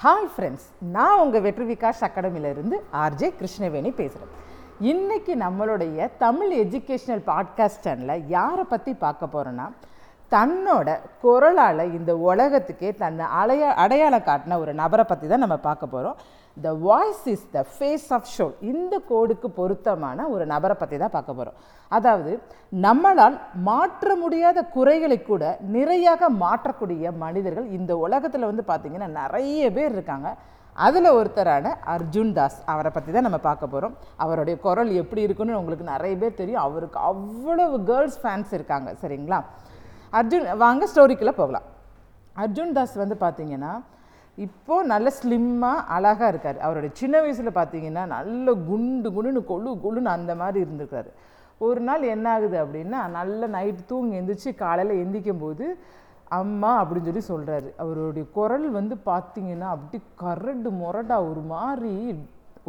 Hi friends நான் உங்கள் வெற்றி விகாஷ் அகாடமியிலிருந்து ஆர்ஜே கிருஷ்ணவேணி பேசுகிறேன் இன்றைக்கி நம்மளுடைய தமிழ் எஜுகேஷ்னல் பாட்காஸ்ட் சேனலில் யாரை பற்றி பார்க்க போகிறோன்னா தன்னோட குரலால் இந்த உலகத்துக்கே தன்னை அலைய அடையாளம் காட்டின ஒரு நபரை பற்றி தான் நம்ம பார்க்க போகிறோம் the voice is the face of show இந்த கோடுக்கு பொருத்தமான ஒரு நபரை பற்றி தான் பார்க்க போகிறோம் அதாவது நம்மளால் மாற்ற முடியாத குறைகளை கூட நிறையாக மாற்றக்கூடிய மனிதர்கள் இந்த உலகத்தில் வந்து பார்த்திங்கன்னா நிறைய பேர் இருக்காங்க. அதில் ஒருத்தரான அர்ஜுன் தாஸ் அவரை பற்றி தான் நம்ம பார்க்க போகிறோம் அவருடைய குரல் எப்படி இருக்குன்னு உங்களுக்கு நிறைய பேர் தெரியும். அவருக்கு அவ்வளவு கேர்ள்ஸ் ஃபேன்ஸ் இருக்காங்க சரிங்களா? அர்ஜுன் வாங்க ஸ்டோரிக்குள்ளே போகலாம். அர்ஜுன் தாஸ் வந்து பார்த்தீங்கன்னா இப்போது நல்ல ஸ்லிம்மாக அழகாக இருக்கார். அவருடைய சின்ன வயசில் பார்த்தீங்கன்னா நல்ல குண்டு குண்டுன்னு கொழு கொழுன்னு அந்த மாதிரி இருந்திருக்காரு. ஒரு நாள் என்ன ஆகுது அப்படின்னா நல்ல நைட் தூங்கி எழுந்திரிச்சு காலையில் எந்திக்கும் போது அம்மா அப்படின்னு சொல்லி சொல்கிறாரு அவருடைய குரல் வந்து பார்த்தீங்கன்னா அப்படி கரடு முரடா ஒரு மாதிரி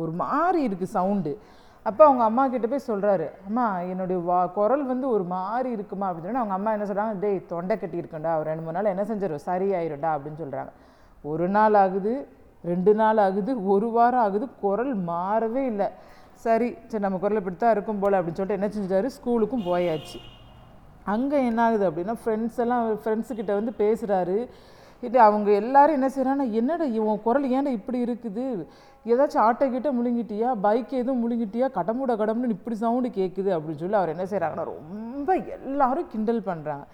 ஒரு மாதிரி இருக்குது சவுண்டு அப்போ அவங்க அம்மா கிட்ட போய் சொல்கிறாரு அம்மா என்னுடைய வா குரல் வந்து ஒரு மாதிரி இருக்குமா? அப்படின்னு சொல்லி அவங்க அம்மா என்ன சொல்கிறாங்க டேய் தொண்டை கட்டி இருக்கண்டா ஒரு ரெண்டு மூணு நாள் என்ன செஞ்சிடும் சரியாயிரும்டா அப்படின்னு சொல்கிறாங்க ஒரு நாள் ஆகுது ரெண்டு நாள் ஆகுது ஒரு வாரம் ஆகுது குரல் மாறவே இல்லை. சரி சரி நம்ம குரல் இப்படி தான் இருக்கும் போல் அப்படின்னு சொல்லிட்டு என்ன செஞ்சிட்டாரு ஸ்கூலுக்கும் போயாச்சு. அங்கே என்ன ஆகுது அப்படின்னா ஃப்ரெண்ட்ஸ் எல்லாம் ஃப்ரெண்ட்ஸுக்கிட்ட வந்து பேசுகிறாரு இல்லை அவங்க எல்லாரும் என்ன செய்கிறாங்கன்னா என்னடா இவன் குரல் ஏன்டா இப்படி இருக்குது? ஏதாச்சும் ஆட்டோ கிட்ட முழுங்கிட்டியா? பைக் எதுவும் முழுங்கிட்டியா? கடமுட கடம்னு இப்படி சவுண்டு கேட்குது அப்படின்னு சொல்லி அவர் என்ன செய்கிறாங்கன்னா ரொம்ப எல்லாரும் கிண்டல் பண்ணுறாங்க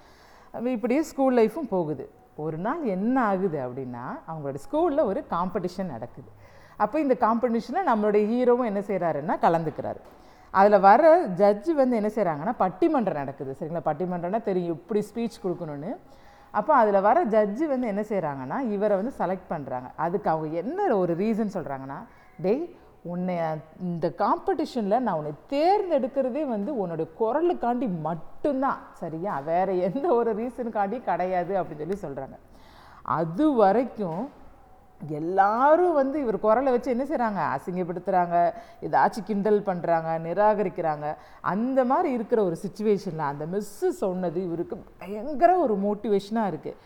இப்படியே ஸ்கூல் லைஃப்பும் போகுது. ஒரு நாள் என்ன ஆகுது அப்படின்னா அவங்களோட ஸ்கூலில் ஒரு காம்படிஷன் நடக்குது. அப்போ இந்த காம்படிஷனில் நம்மளுடைய ஹீரோவும் என்ன செய்கிறாருன்னா கலந்துக்கிறாரு. அதில் வர ஜட்ஜு வந்து என்ன செய்கிறாங்கன்னா பட்டிமன்றம் நடக்குது. சரிங்களா? பட்டிமன்றம்னா தெரியும். எப்படி ஸ்பீச் கொடுக்கணும்னு. அப்போ அதில் வர ஜட்ஜு வந்து என்ன செய்கிறாங்கன்னா இவரை வந்து செலக்ட் பண்ணுறாங்க அதுக்கு அவங்க என்ன ஒரு ரீசன் சொல்கிறாங்கன்னா டெய் உன்னை இந்த காம்படிஷனில் நான் உன்னை தேர்ந்தெடுக்கிறதே வந்து உன்னோட குரலுக்காண்டி மட்டும்தான். சரியா? வேறு எந்த ஒரு ரீசனுக்காண்டி கிடையாது. அப்படின்னு சொல்லி சொல்கிறாங்க அது வரைக்கும் எல்லாரும் வந்து இவர் குரலை வச்சு என்ன செய்கிறாங்க அசிங்கப்படுத்துகிறாங்க ஏதாச்சும் கிண்டல் பண்ணுறாங்க நிராகரிக்கிறாங்க. அந்த மாதிரி இருக்கிற ஒரு சுச்சுவேஷனில் அந்த மிஸ்ஸு சொன்னது இவருக்கு பயங்கர ஒரு மோட்டிவேஷனாக இருக்குது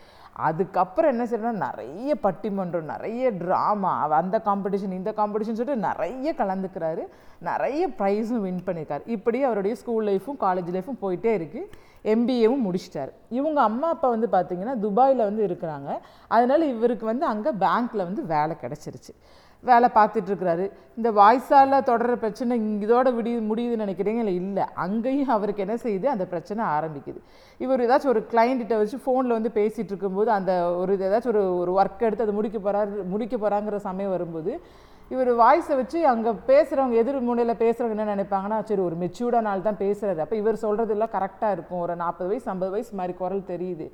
அதுக்கப்புறம் என்ன செய்யணும்னா நிறைய பட்டிமன்றம் நிறைய ட்ராமா அந்த காம்படிஷன் இந்த காம்படிஷன் சொல்லிட்டு நிறைய கலந்துக்கிறாரு. நிறைய ப்ரைஸும் வின் பண்ணியிருக்காரு இப்படி அவருடைய ஸ்கூல் லைஃப்பும் காலேஜ் லைஃப்பும் போயிட்டே இருக்குது எம்பிஏவும் முடிச்சிட்டார். இவங்க அம்மா அப்பா வந்து பார்த்திங்கன்னா துபாயில் வந்து இருக்கிறாங்க. அதனால் இவருக்கு வந்து அங்கே பேங்க்கில் வந்து வேலை கிடச்சிருச்சு. வேலை பார்த்துட்ருக்கிறாரு இந்த வாய்ஸால் தொடர்ற பிரச்சனை இதோட விடி முடியுதுன்னு நினைக்கிறீங்க? இல்லை இல்லை. அங்கேயும் அவருக்கு என்ன செய்யுது? அந்த பிரச்சனை ஆரம்பிக்குது. இவர் ஏதாச்சும் ஒரு கிளைண்ட்டிட்ட வச்சு ஃபோனில் வந்து பேசிகிட்டு இருக்கும்போது அந்த ஒரு ஏதாச்சும் ஒரு ஒரு ஒர்க் எடுத்து அதை முடிக்க போகிறாரு முடிக்க போகிறாங்கிற சமயம் வரும்போது இவர் வாய்ஸை வச்சு அங்கே பேசுகிறவங்க எதிர் முனையில் பேசுகிறவங்க என்ன நினைப்பாங்கன்னா சரி ஒரு மெச்சூர்டாக நாள் தான் பேசுகிறாரு அப்போ இவர் சொல்கிறதெல்லாம் கரெக்டாக இருக்கும். ஒரு நாற்பது வயசு ஐம்பது வயசு மாதிரி குரல் தெரியுது.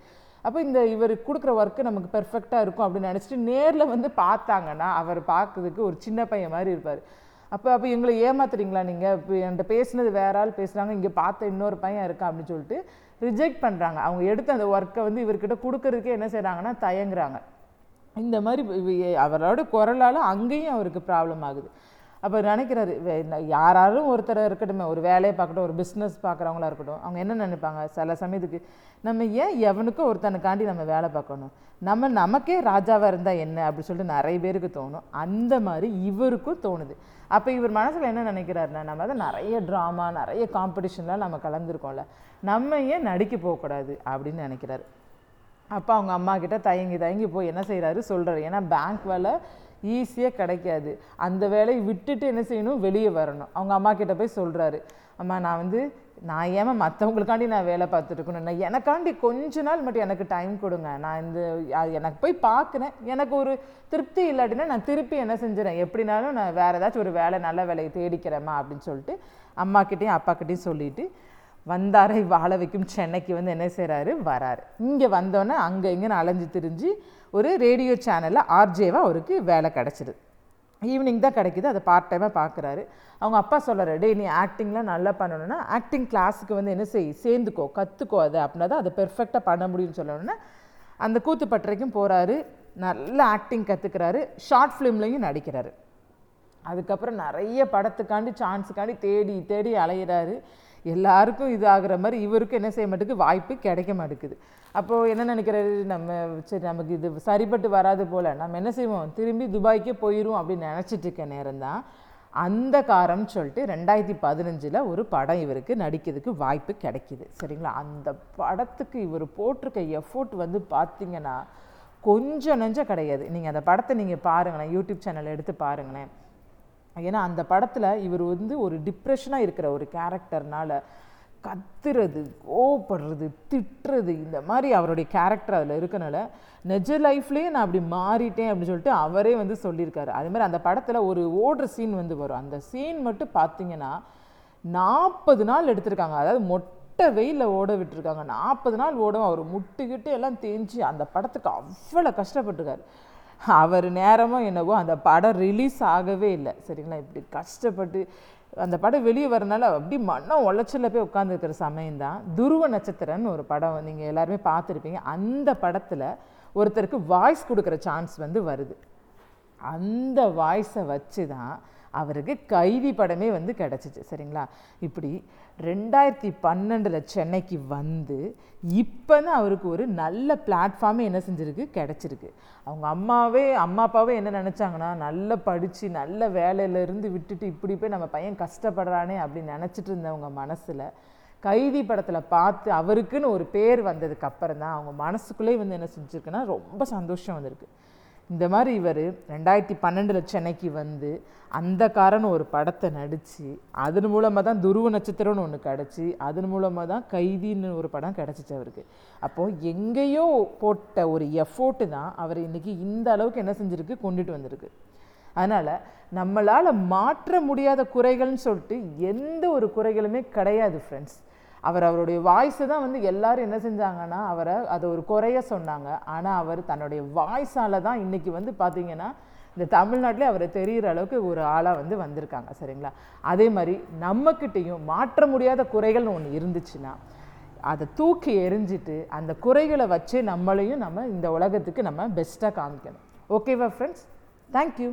அப்போ இந்த இவர் கொடுக்குற ஒர்க்கு நமக்கு பெர்ஃபெக்டாக இருக்கும் அப்படின்னு நினச்சிட்டு நேரில் வந்து பார்த்தாங்கன்னா அவர் பார்க்கறதுக்கு ஒரு சின்ன பையன் மாதிரி இருப்பார். அப்போ அப்போ எங்களை ஏமாத்துறீங்களா நீங்கள் இப்போ என்கிட்ட பேசினது வேற ஆள் பேசுகிறாங்க இங்கே பார்த்த இன்னொரு பையன் இருக்கா அப்படின்னு சொல்லிட்டு ரிஜெக்ட் பண்ணுறாங்க அவங்க எடுத்த அந்த ஒர்க்கை வந்து இவர்கிட்ட கொடுக்கறதுக்கே என்ன செய்கிறாங்கன்னா தயங்குறாங்க. இந்த மாதிரி அவரோட குரலால் அங்கேயும் அவருக்கு ப்ராப்ளம் ஆகுது. அப்போ நினைக்கிறாரு யாராலும் ஒருத்தர் இருக்கட்டுமே ஒரு வேலையை பார்க்கட்டும் ஒரு பிஸ்னஸ் பார்க்குறவங்களா இருக்கட்டும் அவங்க என்ன நினைப்பாங்க? சில சமயத்துக்கு நம்ம ஏன் எவனுக்கும் ஒருத்தனுக்காண்டி நம்ம வேலை பார்க்கணும்? நம்ம நமக்கே ராஜாவாக இருந்தால் என்ன? அப்படின்னு சொல்லிட்டு நிறைய பேருக்கு தோணும். அந்த மாதிரி இவருக்கும் தோணுது. அப்போ இவர் மனசில் என்ன நினைக்கிறாருன்னா நம்ம அதை நிறைய ட்ராமா நிறைய காம்படிஷன்லாம் நம்ம கலந்துருக்கோம்ல. நம்ம ஏன் நடிக்க போகக்கூடாது அப்படின்னு நினைக்கிறாரு. அப்போ அவங்க அம்மா கிட்ட தயங்கி தயங்கி போய் என்ன செய்கிறாரு சொல்கிறாரு ஏன்னா பேங்க் வேலை ஈஸியாக கிடைக்காது. அந்த வேலையை விட்டுட்டு என்ன செய்யணும்? வெளியே வரணும். அவங்க அம்மா கிட்ட போய் சொல்கிறாரு அம்மா நான் வந்து நான் ஏமா மற்றவங்களுக்காண்டி நான் வேலை பார்த்துட்டு நான் எனக்காண்டி கொஞ்ச நாள் மட்டும் எனக்கு டைம் கொடுங்க. நான் இந்த எனக்கு போய் பார்க்குறேன் எனக்கு ஒரு திருப்தி இல்லாட்டினா நான் திருப்பி என்ன செஞ்சிடறேன் எப்படினாலும் நான் வேறு ஏதாச்சும் ஒரு வேலை நல்ல வேலையை தேடிக்கிறேம்மா அப்படின்னு சொல்லிட்டு அம்மாக்கிட்டேயும் அப்பாக்கிட்டேயும் சொல்லிவிட்டு வந்தாரை வாழ வைக்கும் சென்னைக்கு வந்து என்ன செய்கிறாரு வராரு. இங்கே வந்தோன்னே அங்கே இங்கேன்னு அலைஞ்சு திரிஞ்சு ஒரு ரேடியோ சேனலில் ஆர்ஜேவாக அவருக்கு வேலை கிடச்சிடுது ஈவினிங் தான் கிடைக்கிது. அதை பார்ட் டைமாக பார்க்குறாரு. அவங்க அப்பா சொல்கிறாரு டே நீ ஆக்டிங்லாம் நல்லா பண்ணணும்னா ஆக்டிங் கிளாஸுக்கு வந்து என்ன செய்? சேர்ந்துக்கோ கற்றுக்கோ அதை. அப்படின்னா தான் அதை பெர்ஃபெக்டாக பண்ண முடியும்னு சொல்லணும்னா அந்த கூத்துப்பட்டறைக்கும் போகிறாரு நல்ல ஆக்டிங் கற்றுக்கிறாரு ஷார்ட் ஃபிலிம்லையும் நடிக்கிறாரு. அதுக்கப்புறம் நிறைய படத்துக்காண்டி சான்ஸுக்காண்டி தேடி தேடி அலையிறாரு. எல்லாருக்கும் இது ஆகிற மாதிரி இவருக்கும் என்ன செய்ய மாட்டேங்குது வாய்ப்பு கிடைக்க மாட்டேங்குது அப்போது என்ன நினைக்கிறாரு நம்ம சரி நமக்கு இது சரிப்பட்டு வராது போல் நம்ம என்ன செய்வோம்? திரும்பி துபாய்க்கே போயிடும் அப்படின்னு நினச்சிட்டு இருக்க நேரம் தான் அந்த காரம்னு சொல்லிட்டு ரெண்டாயிரத்தி பதினஞ்சில் ஒரு படம் இவருக்கு நடிக்கிறதுக்கு வாய்ப்பு கிடைக்கிது. சரிங்களா? அந்த படத்துக்கு இவர் போட்டிருக்க எஃபோர்ட் வந்து பார்த்தீங்கன்னா கொஞ்சம் நெஞ்சம் கிடையாது. நீங்கள் அந்த படத்தை நீங்கள் பாருங்களேன் யூடியூப் சேனல் எடுத்து பாருங்களேன். ஏன்னா அந்த படத்தில் இவர் வந்து ஒரு டிப்ரெஷனாக இருக்கிற ஒரு கேரக்டர்னால் கத்துறது கோவப்படுறது திட்டுறது இந்த மாதிரி அவருடைய கேரக்டர் அதில் இருக்கனால நெஜ லைஃப்லேயே நான் அப்படி மாறிட்டேன் அப்படின்னு சொல்லிட்டு அவரே வந்து சொல்லியிருக்காரு. அது மாதிரி அந்த படத்தில் ஒரு ஓடுற சீன் வந்து வரும். அந்த சீன் மட்டும் பார்த்தீங்கன்னா நாற்பது நாள் எடுத்திருக்காங்க. அதாவது மொட்டை வெயிலில் ஓட விட்டுருக்காங்க. நாற்பது நாள் ஓடும். அவர் முட்டுக்கிட்டு எல்லாம் தேஞ்சு அந்த படத்துக்கு அவ்வளோ கஷ்டப்பட்டிருக்காரு. அவர் நேரமும் என்னவோ அந்த படம் ரிலீஸ் ஆகவே இல்லை. சரிங்களா? இப்படி கஷ்டப்பட்டு அந்த படம் வெளியே வரனால அப்படி மனம் உளைச்சல போய் உட்காந்துருக்கிற சமயம் தான் துருவ நட்சத்திரம்னு ஒரு படம் நீங்கள் எல்லாருமே பார்த்துருப்பீங்க. அந்த படத்தில் ஒருத்தருக்கு வாய்ஸ் கொடுக்குற சான்ஸ் வந்து வருது. அந்த வாய்ஸை வச்சு தான் அவருக்கு கைதி படமே வந்து கிடச்சிச்சு சரிங்களா? இப்படி ரெண்டாயிரத்தி பன்னெண்டில் சென்னைக்கு வந்து இப்போ தான் அவருக்கு ஒரு நல்ல பிளாட்ஃபார்மே என்ன செஞ்சுருக்கு? கிடச்சிருக்கு. அவங்க அம்மாவே அம்மா அப்பாவே என்ன நினச்சாங்கன்னா நல்லா படித்து நல்ல வேலையில இருந்து விட்டுட்டு இப்படி போய் நம்ம பையன் கஷ்டப்படுறானே அப்படின்னு நினச்சிட்டு இருந்தவங்க மனசில் கைதி படத்தில் பார்த்து அவருக்குன்னு ஒரு பேர் வந்ததுக்கப்புறம் தான் அவங்க மனசுக்குள்ளே வந்து என்ன செஞ்சுருக்குன்னா ரொம்ப சந்தோஷம் வந்திருக்கு. இந்த மாதிரி இவர் ரெண்டாயிரத்தி பன்னெண்டில் சென்னைக்கு வந்து அந்த காரன் ஒரு படத்தை நடித்து அதன் மூலமாக தான் துருவ நட்சத்திரம்னு ஒன்று கிடச்சி அதன் மூலமாக தான் கைதின்னு ஒரு படம் கிடச்சிச்சு அவருக்கு. அப்போது எங்கேயோ போட்ட ஒரு எஃபோர்ட்டு தான் அவர் இன்றைக்கி இந்த அளவுக்கு என்ன செஞ்சுருக்கு கொண்டுட்டு வந்திருக்கு. அதனால் நம்மளால் மாற்ற முடியாத குறைகள்னு சொல்லிட்டு எந்த ஒரு குறைகளுமே கிடையாது ஃப்ரெண்ட்ஸ் அவர் அவருடைய வாய்ஸை தான் வந்து எல்லாரும் என்ன செஞ்சாங்கன்னா அவரை அதை ஒரு குறைய சொன்னாங்க. ஆனால் அவர் தன்னுடைய வாய்ஸால் தான் இன்றைக்கி வந்து பார்த்தீங்கன்னா இந்த தமிழ்நாட்டிலே அவரை தெரிகிற அளவுக்கு ஒரு ஆளாக வந்து வந்திருக்காங்க சரிங்களா? அதே மாதிரி நம்மக்கிட்டேயும் மாற்ற முடியாத குறைகள்னு ஒன்று இருந்துச்சுன்னா அதை தூக்கி எரிஞ்சிட்டு அந்த குறைகளை வச்சு நம்மளையும் நம்ம இந்த உலகத்துக்கு நம்ம பெஸ்ட்டாக காமிக்கணும். ஓகேவா ஃப்ரெண்ட்ஸ் தேங்க்யூ